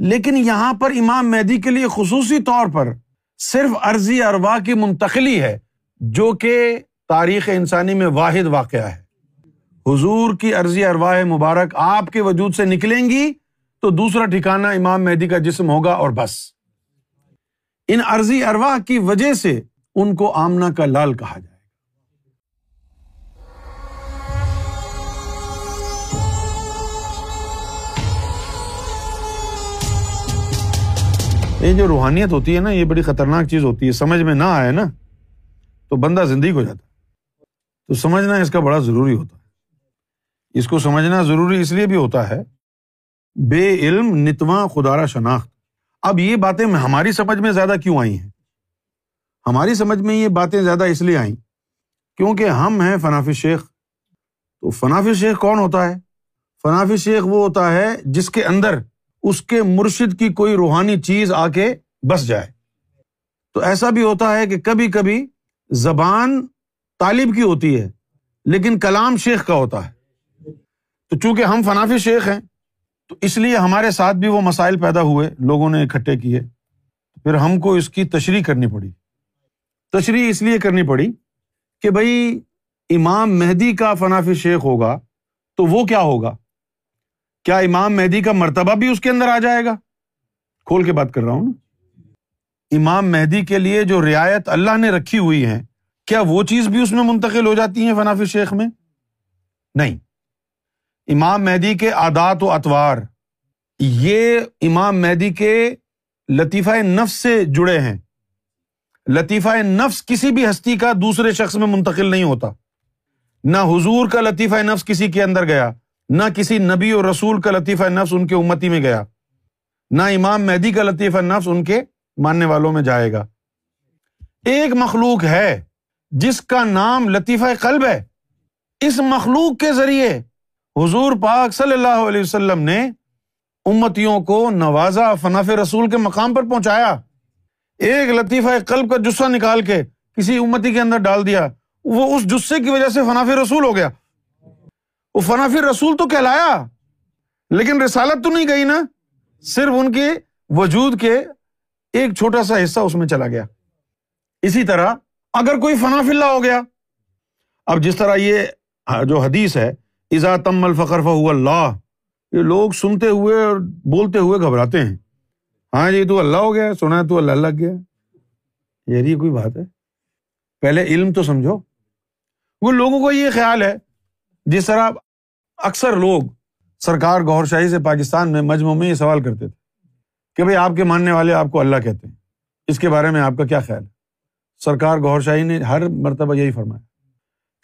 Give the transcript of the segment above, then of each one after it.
لیکن یہاں پر امام مہدی کے لیے خصوصی طور پر صرف عرضی اروا کی منتقلی ہے، جو کہ تاریخ انسانی میں واحد واقعہ ہے۔ حضور کی عرضی ارواہ مبارک آپ کے وجود سے نکلیں گی تو دوسرا ٹھکانا امام مہدی کا جسم ہوگا اور بس۔ ان عرضی ارواہ کی وجہ سے ان کو آمنا کا لال کہا جائے۔ یہ جو روحانیت ہوتی ہے نا، یہ بڑی خطرناک چیز ہوتی ہے۔ سمجھ میں نہ آئے نا، تو بندہ زندگی ہو جاتا تو سمجھنا اس کا بڑا ضروری ہوتا ہے۔ اس کو سمجھنا ضروری اس لیے بھی ہوتا ہے، بے علم نتواں خدارا شناخت۔ اب یہ باتیں ہماری سمجھ میں زیادہ کیوں آئی ہیں؟ ہماری سمجھ میں یہ باتیں زیادہ اس لیے آئیں کیونکہ ہم ہیں فنافی شیخ۔ تو فنافی شیخ کون ہوتا ہے؟ فنافی شیخ وہ ہوتا ہے جس کے اندر اس کے مرشد کی کوئی روحانی چیز آ کے بس جائے۔ تو ایسا بھی ہوتا ہے کہ کبھی کبھی زبان طالب کی ہوتی ہے، لیکن کلام شیخ کا ہوتا ہے۔ تو چونکہ ہم فنافی شیخ ہیں، تو اس لیے ہمارے ساتھ بھی وہ مسائل پیدا ہوئے، لوگوں نے اکٹھے کیے۔ پھر ہم کو اس کی تشریح کرنی پڑی۔ تشریح اس لیے کرنی پڑی کہ بھائی امام مہدی کا فنافی شیخ ہوگا تو وہ کیا ہوگا؟ کیا امام مہدی کا مرتبہ بھی اس کے اندر آ جائے گا؟ کھول کے بات کر رہا ہوں نا۔ امام مہدی کے لیے جو رعایت اللہ نے رکھی ہوئی ہے، کیا وہ چیز بھی اس میں منتقل ہو جاتی ہے فنافی شیخ میں؟ نہیں۔ امام مہدی کے آدات و اطوار یہ امام مہدی کے لطیفہ نفس سے جڑے ہیں۔ لطیفہ نفس کسی بھی ہستی کا دوسرے شخص میں منتقل نہیں ہوتا۔ نہ حضور کا لطیفہ نفس کسی کے اندر گیا نہ کسی نبی اور رسول کا لطیفہ نفس ان کے امتی میں گیا، نہ امام مہدی کا لطیفہ نفس ان کے ماننے والوں میں جائے گا۔ ایک مخلوق ہے جس کا نام لطیفہ قلب ہے۔ اس مخلوق کے ذریعے حضور پاک صلی اللہ علیہ وسلم نے امتیوں کو نوازا فناف رسول کے مقام پر پہنچایا۔ ایک لطیفہ قلب کا جسہ نکال کے کسی امتی کے اندر ڈال دیا۔ وہ اس جسے کی وجہ سے فناف رسول ہو گیا۔ وہ فناف رسول تو کہلایا۔ لیکن رسالت تو نہیں گئی نا، صرف ان کے وجود کے ایک چھوٹا سا حصہ اس میں چلا گیا۔ اسی طرح اگر کوئی فناف اللہ ہو گیا، اب جس طرح یہ جو حدیث ہے ازا تم الفقر فہ اللہ یہ لوگ سنتے ہوئے اور بولتے ہوئے گھبراتے ہیں۔ ہاں جی تو اللہ ہو گیا، سنا تو اللہ لگ گیا۔ یہ کوئی بات ہے۔ پہلے علم تو سمجھو۔ وہ لوگوں کو یہ خیال ہے جس طرح اکثر لوگ سرکار گور شاہی سے پاکستان میں مجموع میں یہ سوال کرتے تھے کہ بھائی آپ کے ماننے والے آپ کو اللہ کہتے ہیں، اس کے بارے میں آپ کا کیا خیال؟ ہے سرکار گور شاہی نے ہر مرتبہ یہی فرمایا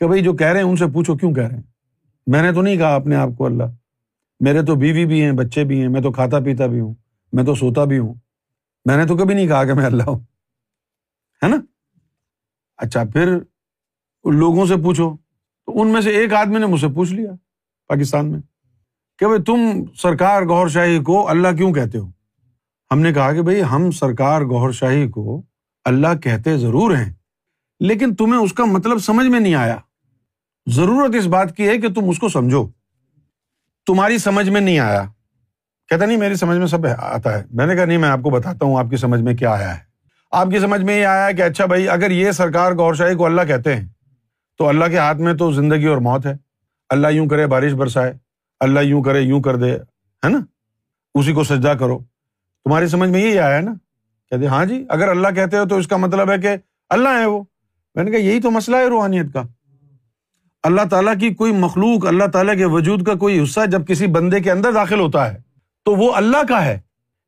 کہ بھائی جو کہہ رہے ہیں ان سے پوچھو کیوں کہہ رہے ہیں؟ میں نے تو نہیں کہا اپنے آپ کو اللہ، میرے تو بیوی بھی ہیں، بچے بھی ہیں، میں تو کھاتا پیتا بھی ہوں، میں تو سوتا بھی ہوں۔ میں نے تو کبھی نہیں کہا کہ میں اللہ ہوں، ہے نا؟ اچھا پھر لوگوں سے پوچھو ان میں سے ایک آدمی نے مجھ سے پوچھ لیا پاکستان میں کہ بھائی تم سرکار گور شاہی کو اللہ کیوں کہتے ہو؟ ہم نے کہا کہ بھائی ہم سرکار گور شاہی کو اللہ کہتے ضرور ہیں، لیکن تمہیں اس کا مطلب سمجھ میں نہیں آیا۔ ضرورت اس بات کی ہے کہ تم اس کو سمجھو۔ تمہاری سمجھ میں نہیں آیا۔ کہتا نہیں میری سمجھ میں سب آتا ہے۔ میں نے کہا نہیں، میں آپ کو بتاتا ہوں آپ کی سمجھ میں کیا آیا ہے۔ آپ کی سمجھ میں یہ آیا کہ اچھا بھائی اگر یہ سرکار گور شاہی کو اللہ کہتے ہیں تو اللہ کے ہاتھ میں تو زندگی اور موت ہے۔ اللہ یوں کرے بارش برسائے، اللہ یوں کرے یوں کر دے، ہے نا؟ اسی کو سجدہ کرو۔ تمہاری سمجھ میں یہی آیا ہے نا؟ کہتے ہاں جی اگر اللہ کہتے ہو تو اس کا مطلب ہے کہ اللہ ہے وہ۔ میں نے کہا، یہی تو مسئلہ ہے روحانیت کا۔ اللہ تعالیٰ کی کوئی مخلوق، اللہ تعالیٰ کے وجود کا کوئی حصہ جب کسی بندے کے اندر داخل ہوتا ہے، تو وہ اللہ کا ہے۔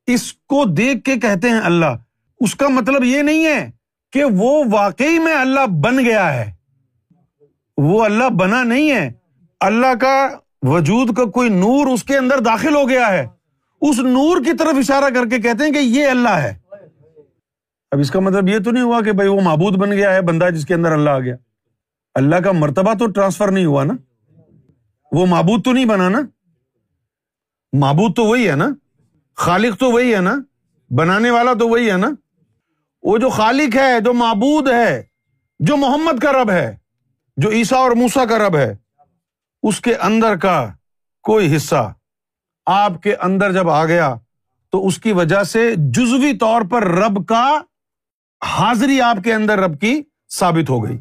اس کو دیکھ کے کہتے ہیں اللہ۔ اس کا مطلب یہ نہیں ہے کہ وہ واقعی میں اللہ بن گیا ہے۔ وہ اللہ بنا نہیں ہے۔ اللہ کا وجود کا کوئی نور اس کے اندر داخل ہو گیا ہے۔ اس نور کی طرف اشارہ کر کے کہتے ہیں کہ یہ اللہ ہے۔ اب اس کا مطلب یہ تو نہیں ہوا کہ بھائی وہ معبود بن گیا ہے، بندہ جس کے اندر اللہ آ گیا۔ اللہ کا مرتبہ تو ٹرانسفر نہیں ہوا نا۔ وہ معبود تو نہیں بنا نا۔ معبود تو وہی ہے نا۔ خالق تو وہی ہے نا۔ بنانے والا تو وہی ہے نا۔ وہ جو خالق ہے، جو معبود ہے، جو محمد کا رب ہے۔ جو عیسا اور موسا کا رب ہے، اس کے اندر کا کوئی حصہ۔ آپ کے اندر جب آ گیا، تو اس کی وجہ سے جزوی طور پر رب کا حاضری آپ کے اندر رب کی ثابت ہو گئی۔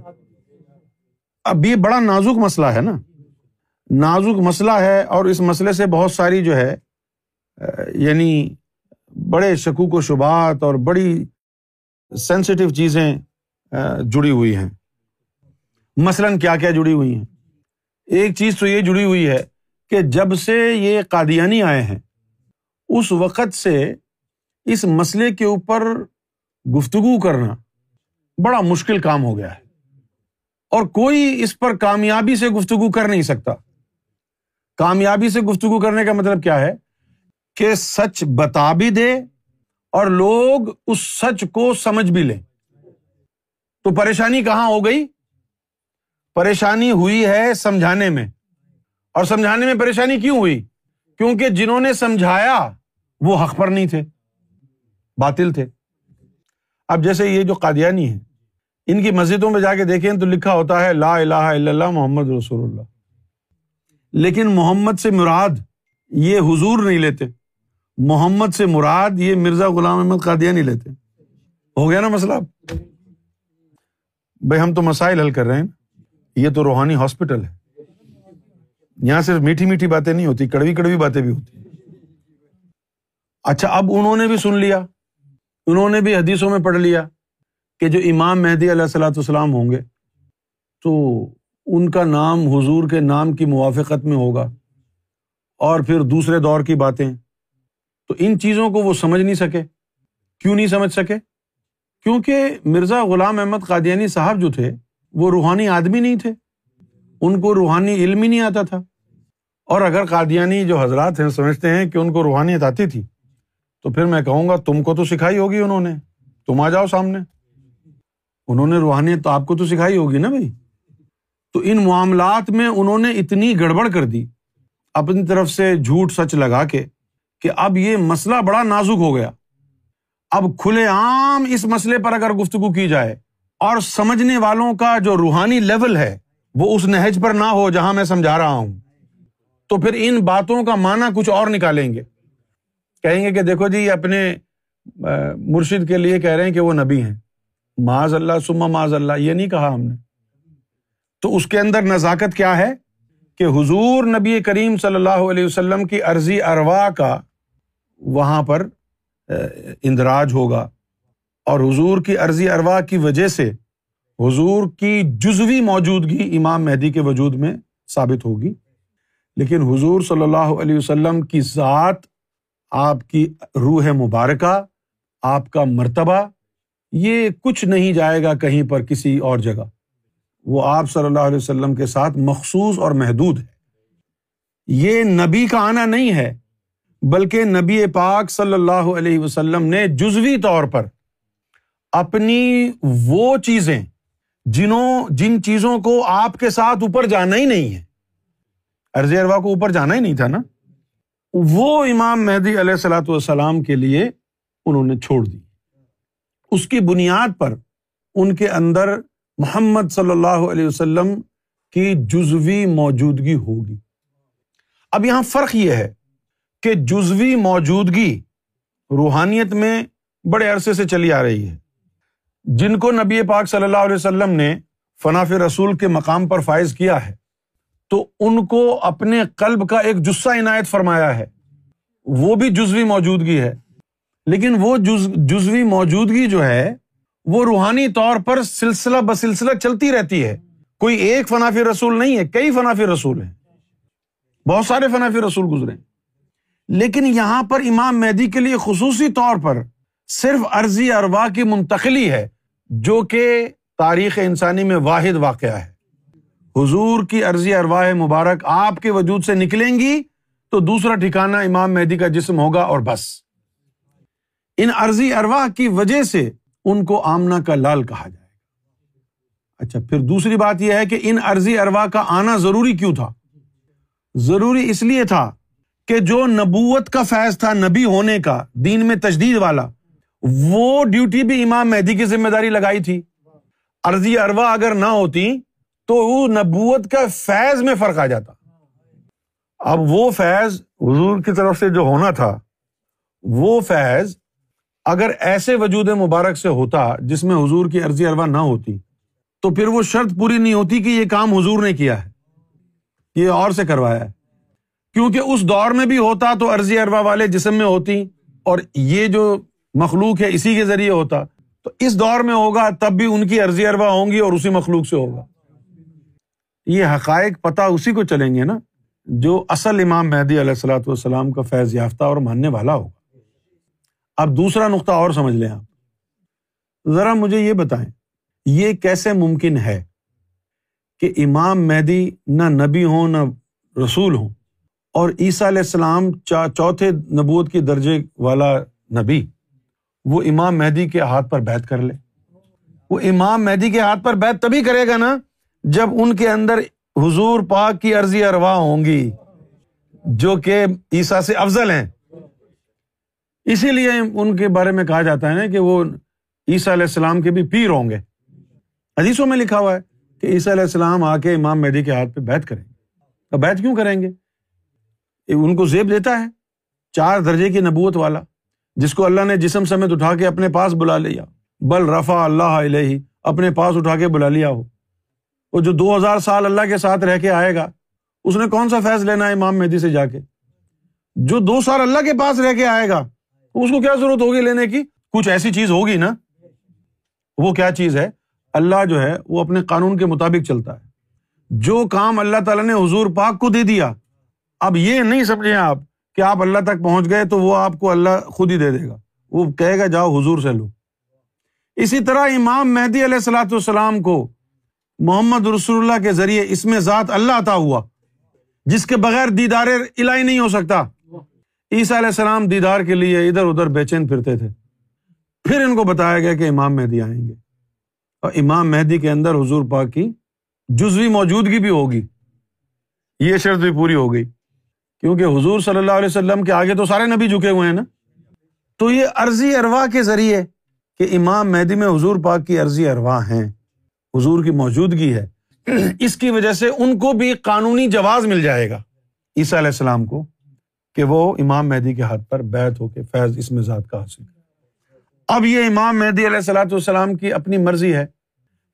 اب یہ بڑا نازک مسئلہ ہے نا۔ نازک مسئلہ ہے اور اس مسئلے سے بہت ساری جو ہے یعنی بڑے شکوک و شبات اور بڑی سینسٹیو چیزیں جڑی ہوئی ہیں۔ مثلاً کیا کیا جڑی ہوئی ہیں؟ ایک چیز تو یہ جڑی ہوئی ہے کہ جب سے یہ قادیانی آئے ہیں، اس وقت سے اس مسئلے کے اوپر گفتگو کرنا بڑا مشکل کام ہو گیا ہے۔ اور کوئی اس پر کامیابی سے گفتگو کر نہیں سکتا۔ کامیابی سے گفتگو کرنے کا مطلب کیا ہے؟ کہ سچ بتا بھی دے اور لوگ اس سچ کو سمجھ بھی لیں۔ تو پریشانی کہاں ہو گئی؟ پریشانی ہوئی ہے سمجھانے میں۔ اور سمجھانے میں پریشانی کیوں ہوئی؟ کیونکہ جنہوں نے سمجھایا، وہ حق پر نہیں تھے، باطل تھے۔ اب جیسے یہ جو قادیانی ہے ان کی مسجدوں میں جا کے دیکھیں تو لکھا ہوتا ہے، لا الہ الا اللہ محمد رسول اللہ۔ لیکن محمد سے مراد یہ حضور نہیں لیتے۔ محمد سے مراد یہ مرزا غلام احمد قادیانی لیتے۔ ہو گیا نا مسئلہ؟ بھائی ہم تو مسائل حل کر رہے ہیں۔ یہ تو روحانی ہاسپٹل ہے۔ یہاں صرف میٹھی میٹھی باتیں نہیں ہوتی، کڑوی کڑوی باتیں بھی ہوتی۔ اچھا اب انہوں نے بھی سن لیا۔ انہوں نے بھی حدیثوں میں پڑھ لیا کہ جو امام مہدی علیہ السلاۃ والسلام ہوں گے، تو ان کا نام حضور کے نام کی موافقت میں ہوگا۔ اور پھر دوسرے دور کی باتیں۔ تو ان چیزوں کو وہ سمجھ نہیں سکے۔ کیوں نہیں سمجھ سکے؟ کیونکہ مرزا غلام احمد قادیانی صاحب جو تھے وہ روحانی آدمی نہیں تھے۔ ان کو روحانی علم ہی نہیں آتا تھا۔ اور اگر قادیانی جو حضرات ہیں سمجھتے ہیں کہ ان کو روحانیت آتی تھی، تو پھر میں کہوں گا تم کو تو سکھائی ہوگی انہوں نے۔ تم آ جاؤ سامنے۔ انہوں نے روحانیت تو آپ کو تو سکھائی ہوگی نا بھائی۔ تو ان معاملات میں انہوں نے اتنی گڑبڑ کر دی، اپنی طرف سے جھوٹ سچ لگا کے، کہ اب یہ مسئلہ بڑا نازک ہو گیا۔ اب کھلے عام اس مسئلے پر اگر گفتگو کی جائے اور سمجھنے والوں کا جو روحانی لیول ہے، وہ اس نہج پر نہ ہو جہاں میں سمجھا رہا ہوں۔ تو پھر ان باتوں کا معنی کچھ اور نکالیں گے۔ کہیں گے کہ دیکھو جی اپنے مرشد کے لیے کہہ رہے ہیں کہ وہ نبی ہیں۔ معاذ اللہ سما معاذ اللہ، یہ نہیں کہا ہم نے۔ تو اس کے اندر نزاکت کیا ہے کہ حضور نبی کریم صلی اللہ علیہ وسلم کی عرضی اروا کا وہاں پر اندراج ہوگا۔ اور حضور کی عرضی اروا کی وجہ سے حضور کی جزوی موجودگی امام مہدی کے وجود میں ثابت ہوگی۔ لیکن حضور صلی اللہ علیہ وسلم کی ذات، آپ کی روح مبارکہ، آپ کا مرتبہ، یہ کچھ نہیں جائے گا کہیں پر کسی اور جگہ۔ وہ آپ صلی اللہ علیہ وسلم کے ساتھ مخصوص اور محدود ہے یہ نبی کا آنا نہیں ہے، بلکہ نبی پاک صلی اللہ علیہ وسلم نے جزوی طور پر اپنی وہ چیزیں جنہوں جن چیزوں کو آپ کے ساتھ اوپر جانا ہی نہیں ہے۔ ارض اروا کو اوپر جانا ہی نہیں تھا نا۔ وہ امام مہدی علیہ السلاۃ والسلام کے لیے انہوں نے چھوڑ دی۔ اس کی بنیاد پر ان کے اندر محمد صلی اللہ علیہ وسلم کی جزوی موجودگی ہوگی۔ اب یہاں فرق یہ ہے کہ جزوی موجودگی روحانیت میں بڑے عرصے سے چلی آ رہی ہے۔ جن کو نبی پاک صلی اللہ علیہ وسلم نے فناف رسول کے مقام پر فائز کیا ہے، تو ان کو اپنے قلب کا ایک جسہ عنایت فرمایا ہے۔ وہ بھی جزوی موجودگی ہے۔ لیکن وہ جزوی موجودگی جو ہے، وہ روحانی طور پر سلسلہ بسلسلہ چلتی رہتی ہے۔ کوئی ایک فنافی رسول نہیں ہے، کئی فنافی رسول ہیں۔ بہت سارے فنافی رسول گزرے لیکن یہاں پر امام مہدی کے لیے خصوصی طور پر صرف عرضی اروا کی منتقلی ہے۔ جو کہ تاریخ انسانی میں واحد واقعہ ہے۔ حضور کی عرضی ارواہ مبارک آپ کے وجود سے نکلیں گی تو دوسرا ٹھکانا امام مہدی کا جسم ہوگا اور بس۔ ان عرضی اروا کی وجہ سے ان کو آمنا کا لال کہا جائے گا۔ اچھا پھر دوسری بات یہ ہے کہ ان عرضی اروا کا آنا ضروری کیوں تھا؟ ضروری اس لیے تھا کہ جو نبوت کا فیض تھا نبی ہونے کا، دین میں تجدید والا وہ ڈیوٹی بھی امام مہدی کی ذمہ داری لگائی تھی۔ عرضی اروا اگر نہ ہوتی تو وہ نبوت کا فیض میں فرق آ جاتا۔ اب وہ فیض حضور کی طرف سے جو ہونا تھا، وہ فیض اگر ایسے وجود مبارک سے ہوتا جس میں حضور کی عرضی اروا نہ ہوتی، تو پھر وہ شرط پوری نہیں ہوتی کہ یہ کام حضور نے کیا ہے۔ یہ اور سے کروایا ہے۔ کیونکہ اس دور میں بھی ہوتا تو عرضی اروا والے جسم میں ہوتی اور یہ جو مخلوق ہے، اسی کے ذریعے ہوتا۔ تو اس دور میں ہوگا، تب بھی ان کی عرضی اروا ہوں گی اور اسی مخلوق سے ہوگا۔ یہ حقائق پتہ اسی کو چلیں گے نا، جو اصل امام مہدی علیہ السلاۃ والسلام کا فیض یافتہ اور ماننے والا ہوگا۔ اب دوسرا نقطہ اور سمجھ لیں آپ۔ ذرا مجھے یہ بتائیں، یہ کیسے ممکن ہے کہ امام مہدی نہ نبی ہوں، نہ رسول ہوں، اور عیسیٰ علیہ السلام چوتھے نبوت کے درجے والا نبی وہ امام مہدی کے ہاتھ پر بیت کر لے۔ وہ امام مہدی کے ہاتھ پر بیت تبھی کرے گا نا جب ان کے اندر حضور پاک کی عرضی اروا ہوں گی، جو کہ عیسیٰ سے افضل ہیں۔ اسی لیے ان کے بارے میں کہا جاتا ہے نا کہ وہ عیسیٰ علیہ السلام کے بھی پیر ہوں گے۔ حدیثوں میں لکھا ہوا ہے کہ عیسیٰ علیہ السلام آ کے امام مہدی کے ہاتھ پہ بیت کریں گے۔ بیت کیوں کریں گے؟ ان کو زیب دیتا ہے۔ چار درجے کی نبوت والا۔ جس کو اللہ نے جسم سمیت اٹھا کے اپنے پاس بلا لیا۔ بل رفا اللہ علیہ، اپنے پاس اٹھا کے بلا لیا ہو۔ وہ جو دو ہزار سال اللہ کے ساتھ رہ کے آئے گا، اس نے کون سا فیض لینا ہے امام مہدی سے جا کے؟ جو دو سال اللہ کے پاس رہ کے آئے گا، اس کو کیا ضرورت ہوگی لینے کی؟ کچھ ایسی چیز ہوگی نا؟ وہ کیا چیز ہے؟ اللہ جو ہے، وہ اپنے قانون کے مطابق چلتا ہے۔ جو کام اللہ تعالیٰ نے حضور پاک کو دے دیا، اب یہ نہیں سمجھے آپ کہ آپ اللہ تک پہنچ گئے تو وہ آپ کو اللہ خود ہی دے دے گا۔ وہ کہے گا، جاؤ حضور سے لو۔ اسی طرح امام مہدی علیہ السلاۃ والسلام کو محمد رسول اللہ کے ذریعے اس میں ذات اللہ عطا ہوا، جس کے بغیر دیدار الہی نہیں ہو سکتا۔ عیسیٰ علیہ السلام دیدار کے لیے ادھر ادھر بے چین پھرتے تھے۔ پھر ان کو بتایا گیا کہ امام مہدی آئیں گے۔ اور امام مہدی کے اندر حضور پاک کی جزوی موجودگی بھی ہوگی۔ یہ شرط بھی پوری ہو گئی۔ کیونکہ حضور صلی اللہ علیہ وسلم کے آگے تو سارے نبی جھکے ہوئے ہیں نا۔ تو یہ عرضی اروا کے ذریعے کہ امام مہدی میں حضور پاک کی عرضی اروا ہیں، حضور کی موجودگی ہے۔ اس کی وجہ سے ان کو بھی قانونی جواز مل جائے گا عیسیٰ علیہ السلام کو کہ وہ امام مہدی کے ہاتھ پر بیت ہو کے فیض اس میں ذات کا حاصل اب یہ امام مہدی علیہ السلاۃ والسلام کی اپنی مرضی ہے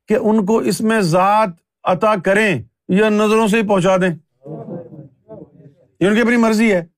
کہ ان کو اس میں ذات عطا کریں یا نظروں سے ہی پہنچا دیں۔ یہ ان کی اپنی مرضی ہے۔